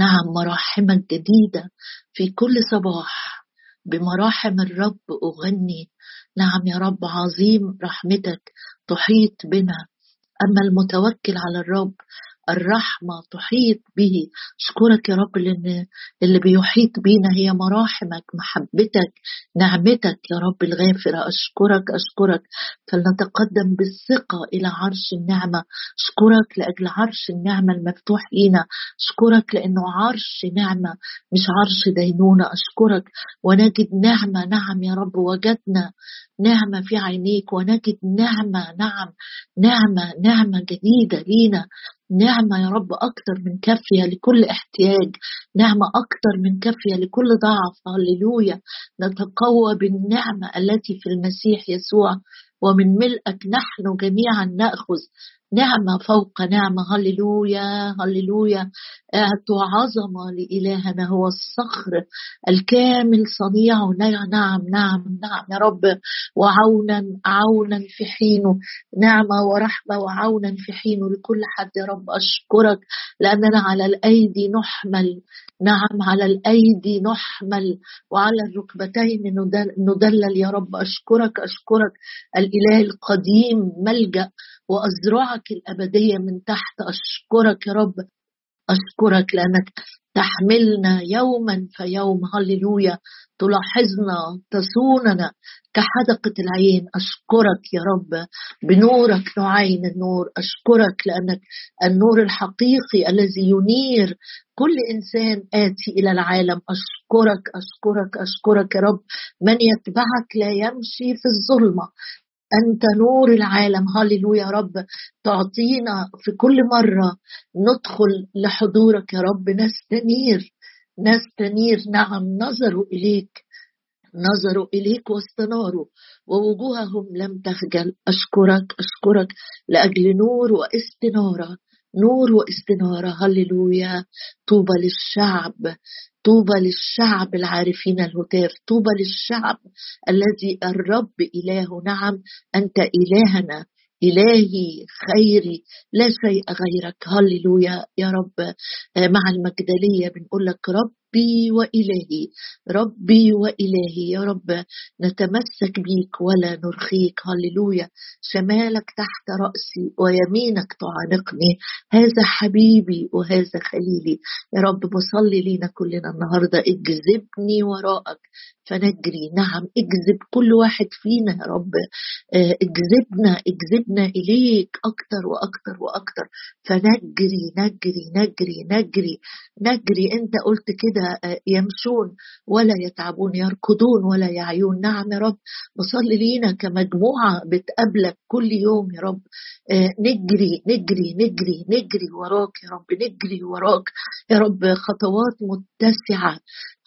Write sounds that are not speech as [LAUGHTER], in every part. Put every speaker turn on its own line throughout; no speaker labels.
نعم مراحمك جديدة في كل صباح. بمراحم الرب أغني. نعم يا رب عظيم رحمتك تحيط بنا. أما المتوكل على الرب الرحمة تحيط به. أشكرك يا رب لأن اللي بيحيط بينا هي مراحمك محبتك نعمتك يا رب الغافرة. أشكرك أشكرك. فلنتقدم بالثقة إلى عرش النعمة. أشكرك لأجل عرش النعمة المفتوح لينا. أشكرك لأنه عرش نعمة مش عرش دينونة. أشكرك. ونجد نعمة نعم يا رب وجدنا نعمة في عينيك ونجد نعمة نعم نعمة نعمة جديدة لينا. نعمة يا رب أكثر من كافية لكل احتياج. نعمة أكثر من كافية لكل ضعف. هللويا. نتقوى بالنعمة التي في المسيح يسوع. ومن ملئك نحن جميعا نأخذ نعمة فوق نعمة هللويا هللويا. أعطوا عظمة لإلهنا هو الصخر الكامل صنيعه نعم نعم نعم يا رب. وعونا عونا في حينه نعمة ورحمة وعونا في حينه لكل حد يا رب أشكرك لأننا على الأيدي نحمل. نعم على الأيدي نحمل. وعلى الركبتين ندلل يا رب. أشكرك أشكرك. الإله القديم ملجأ وأزرعك الأبدية من تحت. أشكرك يا رب أشكرك لأنك تحملنا يوما فيوم هللويا. تلاحظنا تصوننا كحدقة العين. أشكرك يا رب. بنورك نعين النور. أشكرك لأنك النور الحقيقي الذي ينير كل إنسان آتي إلى العالم. أشكرك أشكرك أشكرك يا رب. من يتبعك لا يمشي في الظلمة. أنت نور العالم. هللويا يا رب. تعطينا في كل مرة ندخل لحضورك يا رب. نستنير. نستنير. نعم. نظروا إليك. نظروا إليك واستناروا ووجوههم لم تخجل. أشكرك. أشكرك لأجل نور واستنارة. نور واستنارة هللويا. طوبى للشعب. طوبى للشعب العارفين الهتاف. طوبى للشعب الذي الرب إله. نعم أنت إلهنا. إلهي خيري. لا شيء غيرك. هللويا يا رب. آه، مع المجدلية بنقول لك رب ربي وإلهي ربي وإلهي يا رب نتمسك بيك ولا نرخيك. هللويا. شمالك تحت رأسي ويمينك تعانقني. هذا حبيبي وهذا خليلي. يا رب بصلي لينا كلنا النهاردة. اجذبني وراءك. فنجري. نعم اجذب كل واحد فينا يا رب. آه، اجذبنا اجذبنا إليك أكتر وأكتر وأكتر فنجري نجري نجري نجري. نجري. أنت قلت كده يمشون ولا يتعبون يركضون ولا يعيون. نعم يا رب بصلي لينا كمجموعة بتقابلك كل يوم يا رب. آه، نجري نجري نجري نجري وراك يا رب نجري وراك يا رب. خطوات متسعة.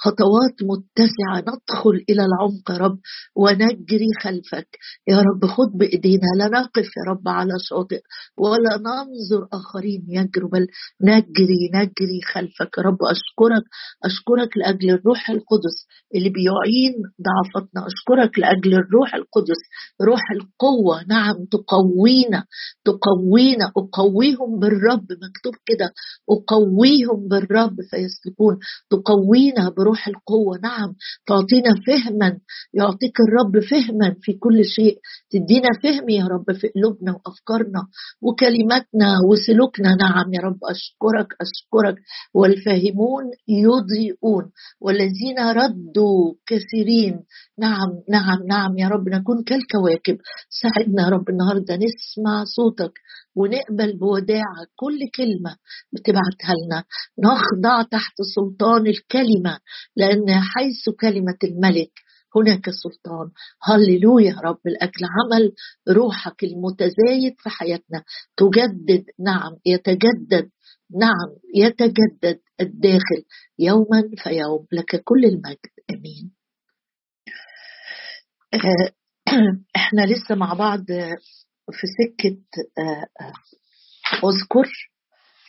خطوات متسعة. ندخل إلى العمق يا رب ونجري خلفك. يا رب خد بإيدينا. لا نقف يا رب على شاطئ ولا ننظر آخرين يجروا بل نجري نجري خلفك. يا رب أشكرك. أشكرك لأجل الروح القدس اللي بيعين ضعفتنا. أشكرك لأجل الروح القدس. روح القوة. نعم تقوينا. تقوينا. أقويهم بالرب. مكتوب كده. أقويهم بالرب فيسلكون. تقوينا بروح روح القوة. نعم تعطينا فهما يعطيك الرب فهما في كل شيء. تدينا فهم يا رب في قلوبنا وأفكارنا وكلماتنا وسلوكنا. نعم يا رب أشكرك أشكرك. والفاهمون يضيئون والذين ردوا كثيرين. نعم نعم نعم يا رب نكون كالكواكب. ساعدنا يا رب النهارده نسمع صوتك. ونقبل بوداعة كل كلمة بتبعتها لنا. نخضع تحت سلطان الكلمة لأن حيث كلمة الملك هناك سلطان. هللويا رب الأكل. عمل روحك المتزايد في حياتنا. تجدد نعم يتجدد نعم يتجدد الداخل. يوما فيوم. لك كل المجد. آمين. آه، [CLEARS THROAT] إحنا لسه مع بعض في سكة آه، آه، أذكر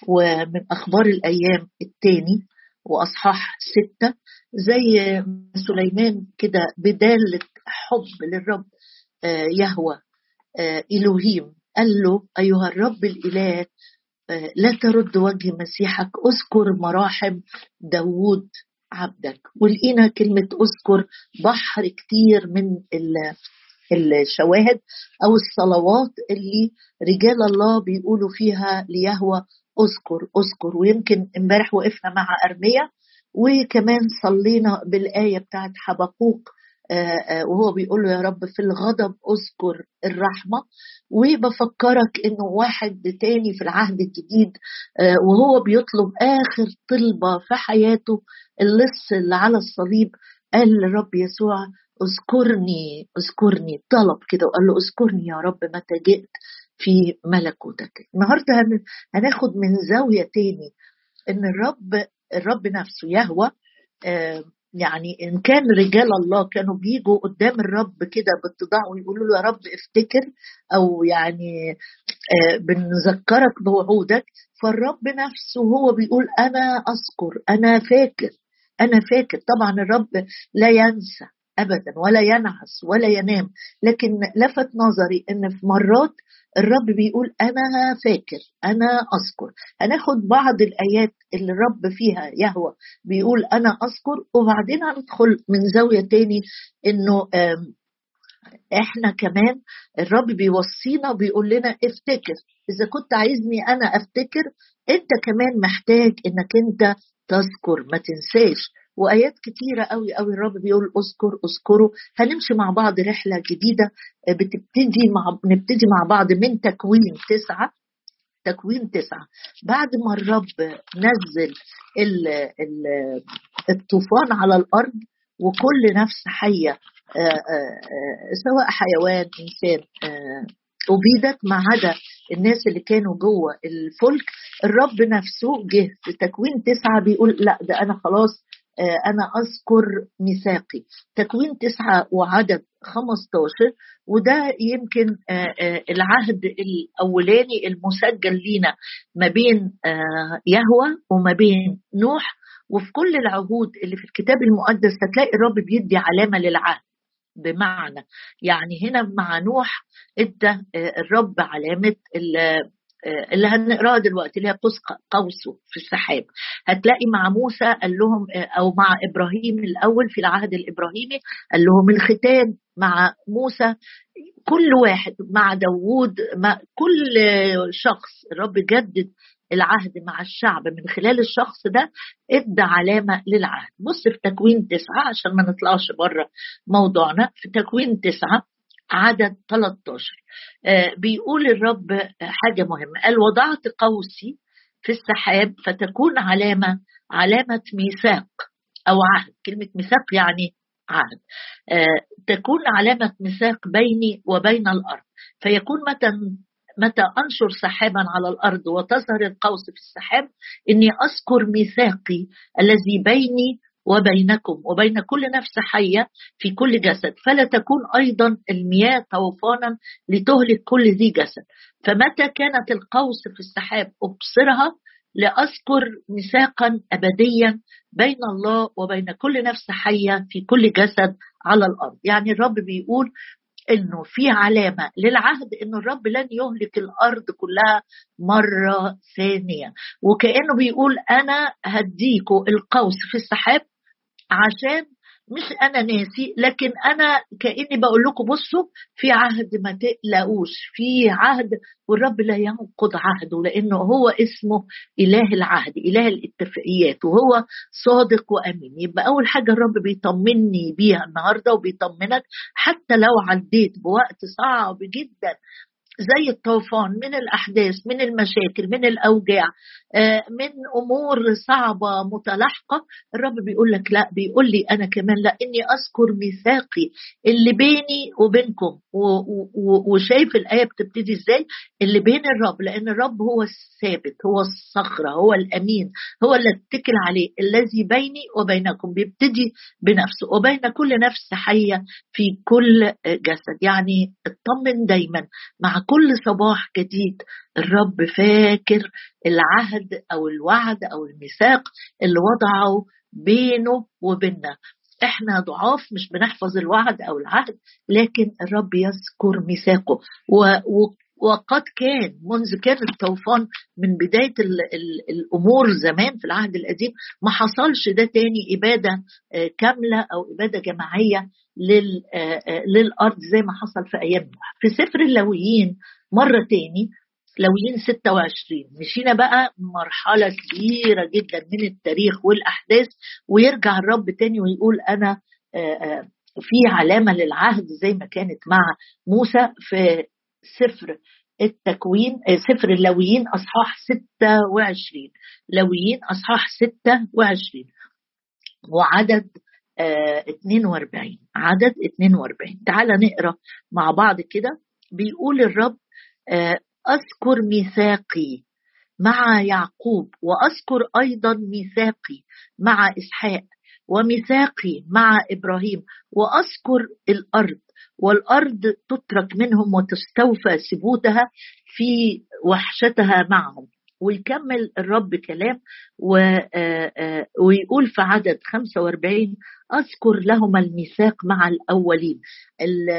ومن أخبار الأيام الثاني وأصحاح ستة زي سليمان كده بدالة حب للرب آه، يهوى إلهيم. قال له أيها الرب الإله لا ترد وجه مسيحك أذكر مراحم داوود عبدك. ولقينا كلمة أذكر بحر كتير من الشواهد أو الصلوات اللي رجال الله بيقولوا فيها ليهوى أذكر أذكر. ويمكن امبارح وقفنا مع أرمية وكمان صلينا بالآية بتاعت حبقوق آه، آه، وهو بيقول له يا رب في الغضب أذكر الرحمة. وبفكرك انه واحد تاني في العهد الجديد آه، وهو بيطلب آخر طلبة في حياته اللص اللي على الصليب قال للرب يسوع اذكرني اذكرني طلب كده وقال له اذكرني يا رب متى جئت في ملكوتك. النهارده هناخد من زاوية تاني إن الرب الرب نفسه يهوى يعني إن كان رجال الله كانوا بيجوا قدام الرب كده باتضاع ويقولوا له يا رب افتكر أو يعني آه، بنذكرك بوعودك. فالرب نفسه هو بيقول أنا أذكر أنا فاكر أنا فاكر. طبعا الرب لا ينسى. ابدا ولا ينعس ولا ينام. لكن لفت نظري إن في مرات الرب بيقول أنا فاكر أنا أذكر. هناخد بعض الآيات اللي الرب فيها يهوى بيقول أنا أذكر وبعدين هندخل من زاوية تاني إنه إحنا كمان الرب بيوصينا بيقول لنا افتكر. إذا كنت عايزني أنا أفتكر أنت كمان محتاج إنك أنت تذكر. ما تنساش وآيات كتيرة قوي قوي الرب بيقول اذكر اذكره هنمشي مع بعض رحلة جديدة آه، بتبتدي مع نبتدي مع بعض من تكوين تسعة. تكوين تسعة. بعد ما الرب نزل ال ال الطوفان على الأرض وكل نفس حية آه، آه، سواء حيوان إنسان أبيدت ما عدا الناس اللي كانوا جوه الفلك الرب نفسه جه في تكوين تسعة بيقول لا ده أنا خلاص أنا أذكر ميثاقي. تكوين تسعة وعدد 15 وده يمكن آه، آه، العهد الأولاني المسجل لينا ما بين يهوى وما بين نوح. وفي كل العهود اللي في الكتاب المقدس هتلاقي الرب بيدي علامة للعهد بمعنى. يعني هنا مع نوح ادى الرب علامة آه، اللي هنقراها دلوقتي اللي هي قوس قوسه في السحاب. هتلاقي مع موسى قال لهم أو مع إبراهيم الأول في العهد الإبراهيمي قال لهم الختان مع موسى كل واحد مع داوود مع كل شخص. الرب جدد العهد مع الشعب من خلال الشخص ده إدى علامة للعهد. بص في تكوين تسعة عشان ما نطلعش بره موضوعنا. في تكوين تسعة عدد 13 آه، بيقول الرب حاجة مهمة. قال وضعت قوسي في السحاب فتكون علامة علامة ميثاق أو عهد. كلمة ميثاق يعني عهد. آه، تكون علامة ميثاق بيني وبين الأرض. فيكون متى متى أنشر سحابا على الأرض وتظهر القوس في السحاب إني أذكر ميثاقي الذي بيني وبينكم وبين كل نفس حية في كل جسد. فلا تكون أيضا المياه طوفانا لتهلك كل ذي جسد. فمتى كانت القوس في السحاب؟ أبصرها لأذكر ميثاقا ابديا بين الله وبين كل نفس حية في كل جسد على الأرض. يعني الرب بيقول إنه في علامة للعهد إنه الرب لن يهلك الأرض كلها مرة ثانية. وكأنه بيقول أنا هديكوا القوس في السحاب عشان مش أنا ناسي لكن أنا كأني بقول لكم بصوا في عهد ما تقلقوش في عهد والرب لا ينقض عهده لأنه هو اسمه إله العهد إله الاتفاقيات وهو صادق وأمين. يبقى أول حاجة الرب بيطمني بيها النهارده وبيطمنك حتى لو عديت بوقت صعب جدا. زي الطوفان من الأحداث من المشاكل من الأوجاع آه، من أمور صعبة متلاحقة الرب بيقول لك لا بيقول لي أنا كمان لا إني أذكر ميثاقي اللي بيني وبينكم. وشايف الآية بتبتدي إزاي؟ اللي بين الرب لأن الرب هو الثابت هو الصخرة هو الأمين هو اللي اتكل عليه الذي بيني وبينكم بيبتدي بنفسه وبين كل نفس حية في كل جسد. يعني اطمن دايما مع كل صباح جديد الرب فاكر العهد أو الوعد أو الميثاق اللي وضعه بينه وبيننا. إحنا ضعاف مش بنحفظ الوعد أو العهد لكن الرب يذكر ميثاقه. وقد كان منذ كان الطوفان من بداية ال ال الأمور زمان في العهد القديم ما حصلش ده تاني إبادة آه، كاملة أو إبادة جماعية آه، آه، للأرض زي ما حصل في أيام في سفر اللويين مرة تاني لويين 26 مشينا بقى مرحلة كبيرة جدا من التاريخ والأحداث ويرجع الرب تاني ويقول أنا في علامة للعهد زي ما كانت مع موسى في سفر التكوين آه، سفر اللويين أصحاح 26 لويين أصحاح 26 وعدد 42 آه، عدد 42 تعال نقرأ مع بعض كده. بيقول الرب آه، أذكر ميثاقي مع يعقوب وأذكر أيضا ميثاقي مع إسحاق وميثاقي مع إبراهيم وأذكر الأرض والأرض تترك منهم وتستوفى ثبوتها في وحشتها معهم. ويكمل الرب كلام ويقول في عدد 45 أذكر لهم الميثاق مع الأولين. ال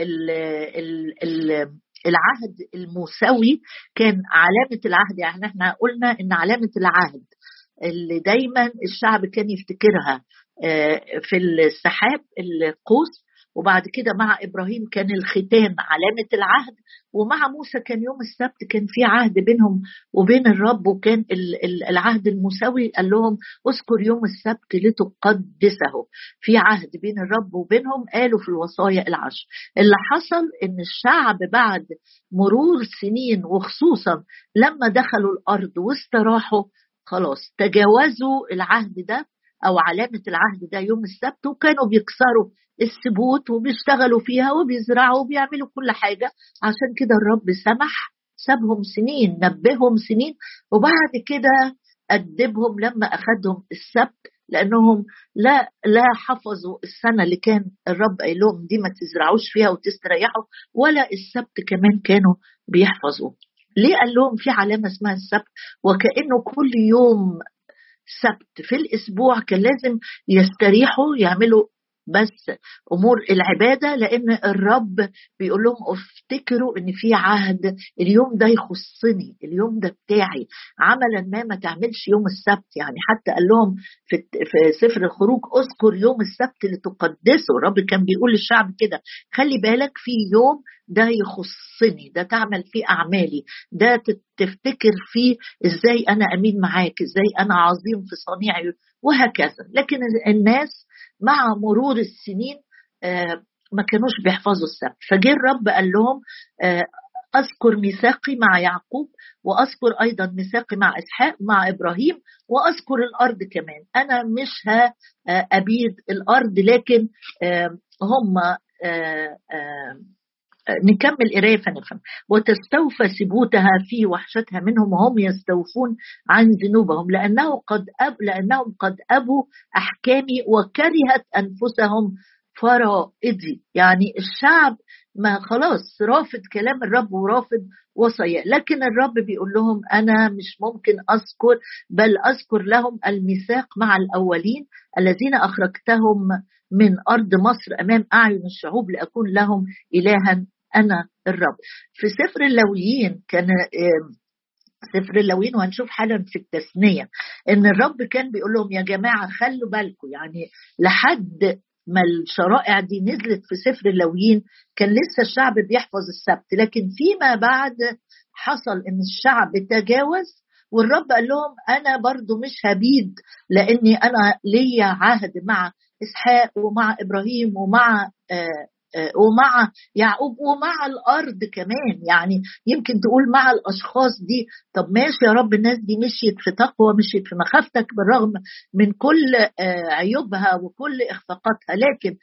ال ال العهد الموسوي كان علامة العهد. يعني إحنا قلنا إن علامة العهد اللي دايما الشعب كان يفتكرها في السحاب القوس وبعد كده مع إبراهيم كان الختام علامة العهد ومع موسى كان يوم السبت كان في عهد بينهم وبين الرب وكان العهد المساوي قال لهم اذكر يوم السبت لتقدسه. في عهد بين الرب وبينهم قالوا في الوصايا العشر. اللي حصل إن الشعب بعد مرور سنين وخصوصا لما دخلوا الأرض واستراحوا خلاص تجاوزوا العهد ده أو علامة العهد ده يوم السبت وكانوا بيكسروا السبوت وبيشتغلوا فيها وبيزرعوا وبيعملوا كل حاجة. عشان كده الرب سمح سابهم سنين نبههم سنين وبعد كده أدبهم لما أخذهم السبت لأنهم لا لا حفظوا السنة اللي كان الرب قال لهم دي ما تزرعوش فيها وتستريحوا ولا السبت كمان كانوا بيحفظوا. ليه قال لهم في علامة اسمها السبت؟ وكأنه كل يوم سبت في الأسبوع كان لازم يستريحوا يعملوا بس أمور العبادة لأن الرب بيقول لهم افتكروا إن في عهد اليوم ده يخصني اليوم ده بتاعي. عملا ما ما تعملش يوم السبت يعني حتى قال لهم في في سفر الخروج اذكر يوم السبت لتقدسه الرب كان بيقول للشعب كده خلي بالك في يوم ده يخصني ده تعمل فيه أعمالي ده تفتكر فيه إزاي أنا أمين معاك إزاي أنا عظيم في صنيعي وهكذا. لكن الناس مع مرور السنين آه، ما كانوش بيحفظوا السبت. فجه الرب قال لهم آه، أذكر ميثاقي مع يعقوب وأذكر أيضا ميثاقي مع إسحاق مع إبراهيم وأذكر الأرض كمان. أنا مش هابيد الأرض لكن هم نكمل قراية فنفهم وتستوفى ثبوتها في وحشتها منهم وهم يستوفون عن ذنوبهم. لأنه قد أب لأنهم قد أبوا أحكامي وكرهت أنفسهم فرائضي. يعني الشعب ما خلاص رافض كلام الرب ورافض وصايا لكن الرب بيقول لهم أنا مش ممكن أذكر بل أذكر لهم الميثاق مع الأولين الذين أخرجتهم من أرض مصر أمام أعين الشعوب لأكون لهم إلها أنا الرب. في سفر اللويين كان سفر اللوين وهنشوف حالا في التثنية إن الرب كان بيقول لهم يا جماعة خلوا بالكم يعني لحد ما الشرائع دي نزلت في سفر اللويين كان لسه الشعب بيحفظ السبت لكن فيما بعد حصل إن الشعب تجاوز والرب قال لهم أنا برضو مش هبيد لأني أنا ليا عهد مع إسحاق ومع إبراهيم ومع آه، ومع يعقوب ومع الأرض كمان. يعني يمكن تقول مع الأشخاص دي طب ماشي يا رب الناس دي مشيت في تقوى مشيت في مخافتك بالرغم من كل آه، عيوبها وكل إخفاقاتها. لكن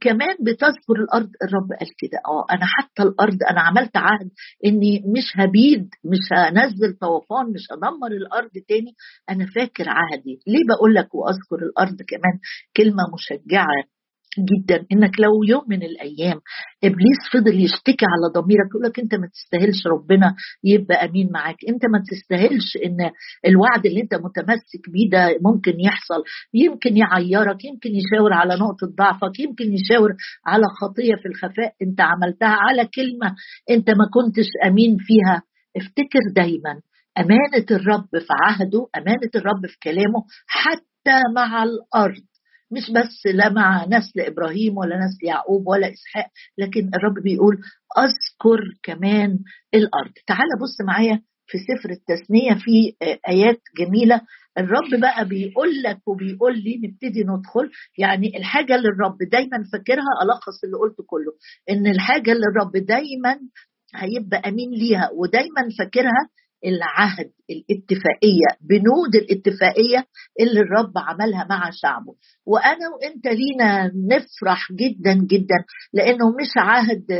كمان بتذكر الأرض الرب قال كده آه أنا حتى الأرض أنا عملت عهد إني مش هبيد مش هنزل طوفان مش هدمر الأرض تاني. أنا فاكر عهدي. ليه بقول لك وأذكر الأرض كمان كلمة مشجعة؟ جدا. إنك لو يوم من الأيام إبليس فضل يشتكي على ضميرك يقول لك أنت ما تستاهلش ربنا يبقى أمين معاك. أنت ما تستاهلش إن الوعد اللي أنت متمسك بيه ده ممكن يحصل. يمكن يعيرك يمكن يشاور على نقطة ضعفك يمكن يشاور على خطية في الخفاء أنت عملتها على كلمة أنت ما كنتش أمين فيها. افتكر دايما أمانة الرب في عهده أمانة الرب في كلامه حتى مع الأرض. مش بس لا مع نسل إبراهيم ولا نسل يعقوب ولا إسحاق لكن الرب بيقول أذكر كمان الأرض. تعال بص معايا في سفر التثنية في آيات جميلة. الرب بقى بيقول لك وبيقول لي نبتدي ندخل. يعني الحاجة اللي الرب دايما فاكرها ألخص اللي قلته كله إن الحاجة اللي الرب دايما هيبقى أمين ليها ودايما فاكرها العهد الاتفاقية بنود الاتفاقية اللي الرب عملها مع شعبه. وأنا وأنت لينا نفرح جدا جدا لأنه مش عهد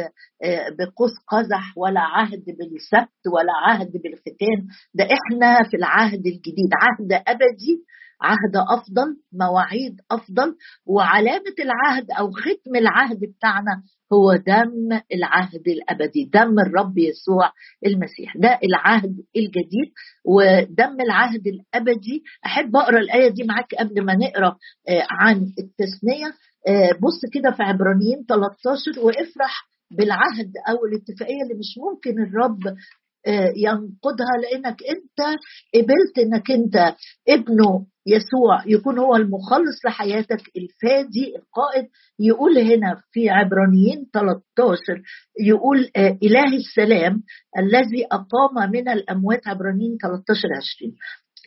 آه، بقوس قزح ولا عهد بالسبت ولا عهد بالختان ده إحنا في العهد الجديد عهد أبدي عهد أفضل مواعيد أفضل وعلامة العهد أو ختم العهد بتاعنا هو دم العهد الأبدي دم الرب يسوع المسيح. ده العهد الجديد ودم العهد الأبدي. أحب أقرأ الآية دي معاك قبل ما نقرأ آه، عن التثنية. آه، بص كده في عبرانيين 13 وافرح بالعهد أو الاتفاقية اللي مش ممكن الرب ينقضها لأنك أنت قبلت إنك أنت ابنه يسوع. يكون هو المخلص لحياتك. الفادي القائد. يقول هنا في عبرانيين 13 يقول آه، اله السلام الذي أقام من الأموات. عبرانيين 13 20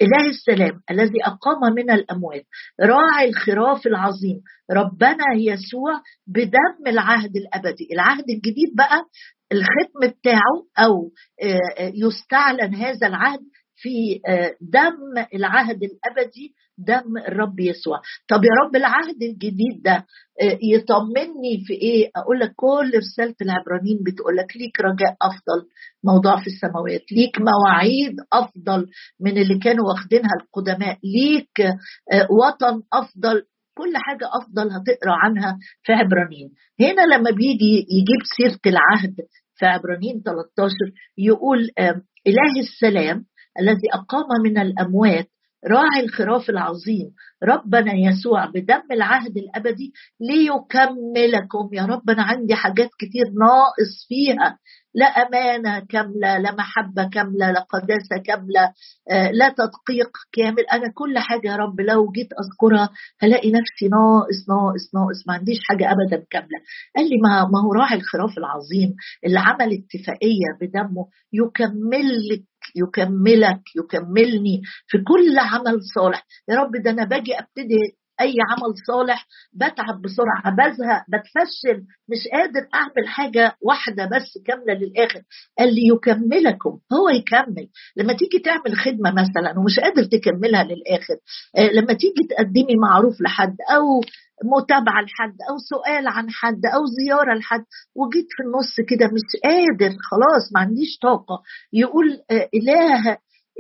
إله السلام الذي أقام من الأموات. راعي الخراف العظيم. ربنا يسوع بدم العهد الأبدي. العهد الجديد بقى الختم بتاعه أو آه، آه، يستعلن هذا العهد في آه، دم العهد الأبدي دم الرب يسوع. طب يا رب العهد الجديد ده يطمني في إيه؟ أقول لك كل رسالة العبرانيين بتقول لك ليك رجاء أفضل موضوع في السماوات ليك مواعيد أفضل من اللي كانوا واخدينها القدماء ليك وطن أفضل كل حاجة أفضل هتقرأ عنها في عبرانيين هنا لما بيجي يجيب سيرة العهد في عبرانيين 13 يقول إله السلام الذي أقام من الأموات راعي الخراف العظيم. ربنا يسوع بدم العهد الأبدي ليكملكم. يا رب أنا عندي حاجات كتير ناقص فيها. لا أمانة كاملة لا محبة كاملة لا قداسة كاملة آه، لا تدقيق كامل. أنا كل حاجة يا رب لو جيت أذكرها هلاقي نفسي ناقص ناقص ناقص. ما عنديش حاجة ابدا كاملة. قال لي ما ما هو راعي الخراف العظيم. اللي عمل اتفاقيه بدمه يكمل لك يكملك يكملني في كل عمل صالح. يا رب ده أنا باجي أبتدي أي عمل صالح بتعب بسرعة بزهق بتفشل مش قادر أعمل حاجة واحدة بس كاملة للآخر. قال لي يكملكم هو يكمل. لما تيجي تعمل خدمة مثلا ومش قادر تكملها للآخر آه، لما تيجي تقدمي معروف لحد أو متابعة لحد أو سؤال عن حد أو زيارة لحد وجيت في النص كده مش قادر خلاص ما عنديش طاقة. يقول آه،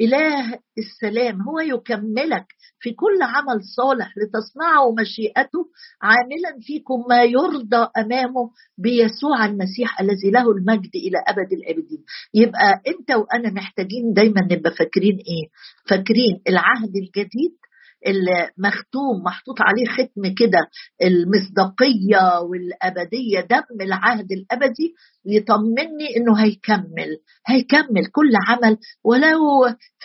إله السلام هو يكملك في كل عمل صالح لتصنعوا مشيئته عاملا فيكم ما يرضى أمامه بيسوع المسيح الذي له المجد إلى أبد الآبدين. يبقى أنت وأنا محتاجين دايما نبقى فاكرين إيه؟ فاكرين العهد الجديد المختوم محطوط عليه ختم كده المصداقية والأبدية دم العهد الأبدي يطمني إنه هيكمل هيكمل كل عمل ولو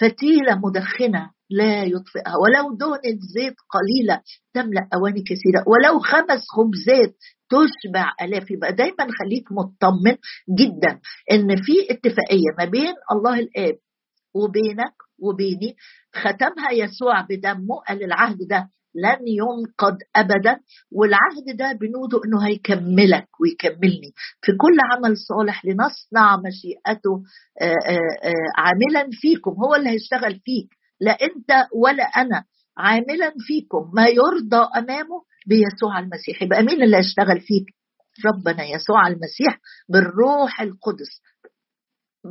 فتيلة مدخنة لا يطفئها ولو دهنة زيت قليلة تملأ أواني كثيرة ولو خمس خبزات تشبع آلاف يبقى دايما خليك مطمن جدا إن في اتفاقية ما بين الله الآب وبينك وبيني ختمها يسوع بدمه قال العهد ده لن ينقض ابدا والعهد ده بنوده إنه هيكملك ويكملني. في كل عمل صالح لنصنع مشيئته آه، آه، آه، عاملا فيكم هو اللي هيشتغل فيك لا أنت ولا أنا عاملا فيكم ما يرضى أمامه بيسوع المسيح. يبقى مين اللي هيشتغل فيك؟ ربنا يسوع المسيح بالروح القدس.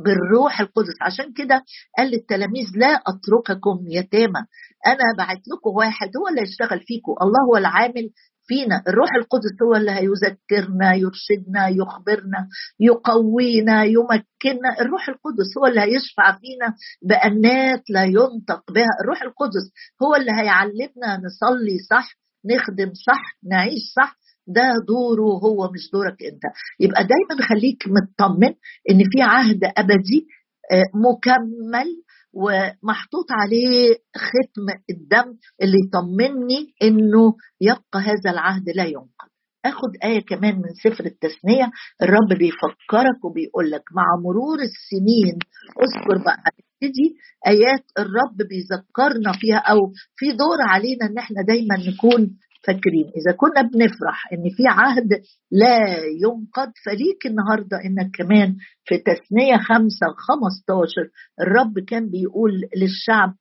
بالروح القدس. عشان كده قال للتلاميذ لا أترككم يتامى. أنا بعت لكم واحد هو اللي هيشتغل فيكم. الله هو العامل فينا. الروح القدس هو اللي هيذكرنا يرشدنا يخبرنا يقوينا يمكننا. الروح القدس هو اللي هيشفع فينا بأنات لا ينطق بها. الروح القدس هو اللي هيعلمنا نصلي صح نخدم صح نعيش صح. ده دوره هو مش دورك انت. يبقى دايما خليك مطمن إن في عهد أبدي آه، مكمل ومحطوط عليه ختم الدم اللي يطمني إنه يبقى هذا العهد لا ينقض. آخد آية كمان من سفر التثنية. الرب بيفكرك وبيقول لك مع مرور السنين اذكر بقى هتبتدي. آيات الرب بيذكرنا فيها أو في دور علينا إن إحنا دايما نكون فاكرين. إذا كنا بنفرح إن في عهد لا ينقض فليك النهاردة إنك كمان في تثنية خمسة خمستاشر الرب كان بيقول للشعب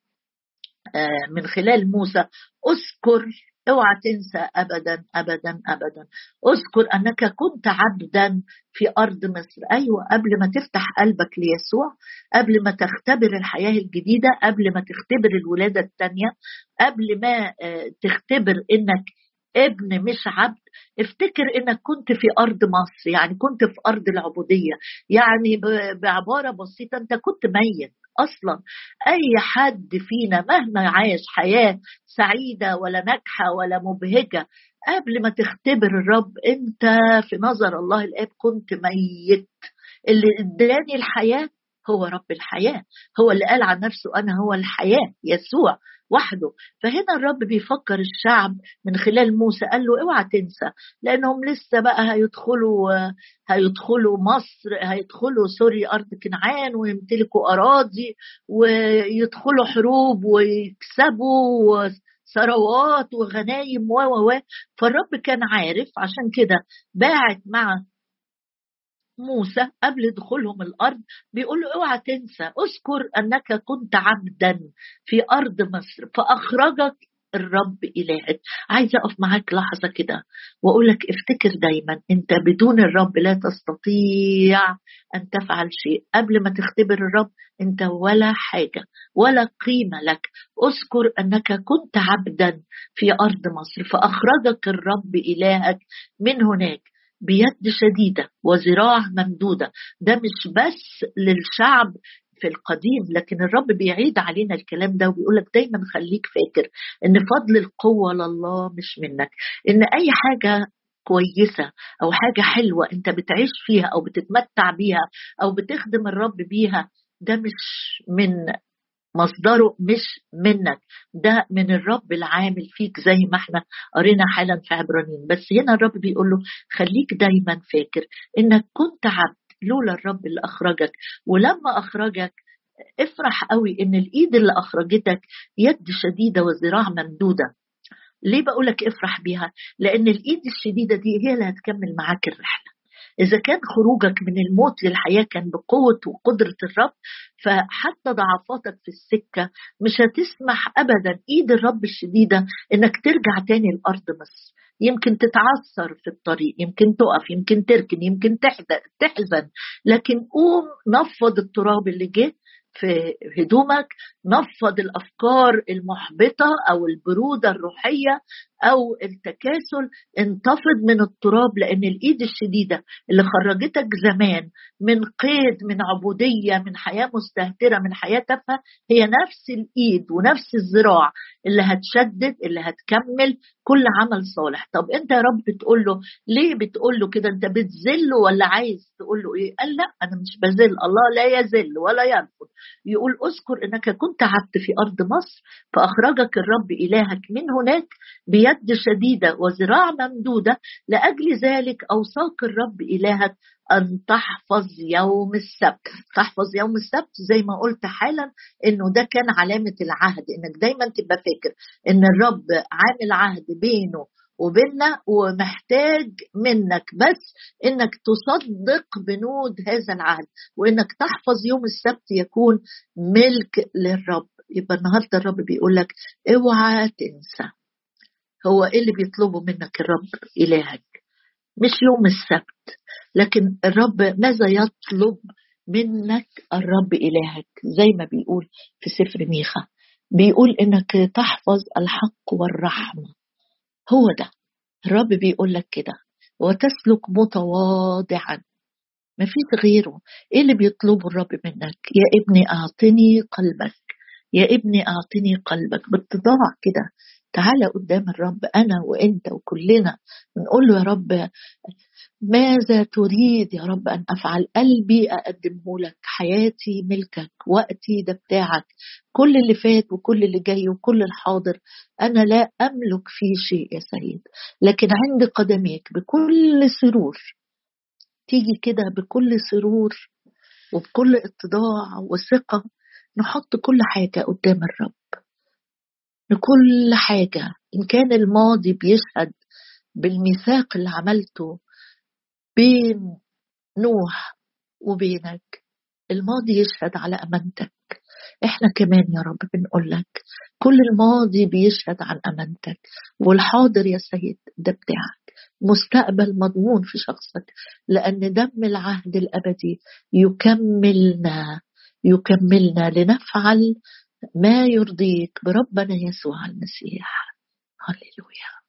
آه، من خلال موسى أذكر أوعى تنسى ابدا ابدا ابدا. اذكر أنك كنت عبدا في أرض مصر. أيوه قبل ما تفتح قلبك ليسوع قبل ما تختبر الحياة الجديدة قبل ما تختبر الولادة الثانية قبل ما آه، تختبر إنك ابن مش عبد افتكر إنك كنت في أرض مصر يعني كنت في أرض العبودية. يعني بعبارة بسيطة أنت كنت ميت. أصلا. أي حد فينا مهما عاش حياة سعيدة ولا ناجحة ولا مبهجة قبل ما تختبر الرب أنت في نظر الله الآب كنت ميت. اللي اداني الحياة هو رب الحياة. هو اللي قال عن نفسه أنا هو الحياة يسوع. وحده. فهنا الرب بيفكر الشعب من خلال موسى قال له اوعى تنسى لأنهم لسه بقى هيدخلوا هيدخلوا مصر هيدخلوا سوري أرض كنعان ويمتلكوا أراضي ويدخلوا حروب ويكسبوا ثروات وغنايم و و. فالرب كان عارف عشان كده باعت مع موسى قبل دخولهم الأرض بيقول له اوعى تنسى اذكر أنك كنت عبدا في أرض مصر فأخرجك الرب إلهك. عايزة أقف معاك لحظة كده وأقول لك افتكر دايما أنت بدون الرب لا تستطيع أن تفعل شيء. قبل ما تختبر الرب أنت ولا حاجة ولا قيمة لك. اذكر أنك كنت عبدا في أرض مصر فأخرجك الرب إلهك من هناك. بيد شديدة وذراع ممدودة. ده مش بس للشعب في القديم لكن الرب بيعيد علينا الكلام ده وبيقول لك دايما خليك فاكر إن فضل القوة لله مش منك. إن أي حاجة كويسة أو حاجة حلوة أنت بتعيش فيها أو بتتمتع بيها أو بتخدم الرب بيها ده مش من مصدره مش منك. ده من الرب العامل فيك زي ما إحنا قرينا حالا في عبرانيين. بس هنا الرب بيقول له خليك دايما فاكر إنك كنت عبد لولا الرب اللي أخرجك. ولما أخرجك افرح قوي إن الإيد اللي أخرجتك يد شديدة وذراع ممدودة. ليه بقول لك افرح بيها؟ لأن الإيد الشديدة دي هي اللي هتكمل معاك الرحلة. إذا كان خروجك من الموت للحياة كان بقوة وقدرة الرب فحتى ضعفاتك في السكة مش هتسمح أبدا إيد الرب الشديدة إنك ترجع تاني لأرض مصر. يمكن تتعثر في الطريق يمكن تقف يمكن تركن يمكن تحزن لكن قوم نفض التراب اللي جه في هدومك نفض الأفكار المحبطة أو البرودة الروحية أو التكاسل انتفض من التراب لأن الإيد الشديدة اللي خرجتك زمان من قيد من عبودية من حياة مستهترة من حياة تافهة هي نفس الإيد ونفس الذراع اللي هتشدد اللي هتكمل كل عمل صالح. طب أنت يا رب بتقول له ليه بتقول له كده؟ أنت بتذله ولا عايز تقول له إيه؟ قال لا أنا مش بذل. الله لا يذل ولا يرفض يقول أذكر إنك كنت عبد في أرض مصر فأخرجك الرب إلهك من هناك بيد شديدة وذراع ممدودة لأجل ذلك أوصاك الرب إلهك أن تحفظ يوم السبت. تحفظ يوم السبت زي ما قلت حالا إنه ده كان علامة العهد إنك دايما تبقى فاكر إن الرب عامل عهد بينه وبيننا ومحتاج منك بس إنك تصدق بنود هذا العهد وإنك تحفظ يوم السبت يكون ملك للرب. يبقى النهارده الرب بيقول لك اوعى تنسى. هو إيه اللي بيطلبه منك الرب إلهك؟ مش يوم السبت لكن الرب ماذا يطلب منك الرب إلهك؟ زي ما بيقول في سفر ميخا بيقول إنك تحفظ الحق والرحمة. هو ده. الرب بيقول لك كده وتسلك متواضعا. ما فيش غيره. إيه اللي بيطلبه الرب منك؟ يا ابني أعطني قلبك. يا ابني أعطني قلبك. باتضاع كده. تعالى قدام الرب أنا وأنت وكلنا نقول له يا رب ماذا تريد يا رب أن أفعل؟ قلبي أقدمه لك حياتي ملكك وقتي ده بتاعك كل اللي فات وكل اللي جاي وكل الحاضر أنا لا أملك فيه شيء يا سيد لكن عند قدميك بكل سرور تيجي كده بكل سرور وبكل إتضاع وثقة نحط كل حاجة قدام الرب. لكل حاجة. إن كان الماضي بيشهد بالميثاق اللي عملته بين نوح وبينك الماضي يشهد على أمانتك. إحنا كمان يا رب بنقول لك كل الماضي بيشهد عن أمانتك. والحاضر يا سيد ده بتاعك. مستقبل مضمون في شخصك لأن دم العهد الأبدي يكملنا يكملنا لنفعل ما يرضيك بربنا يسوع المسيح. هللويا.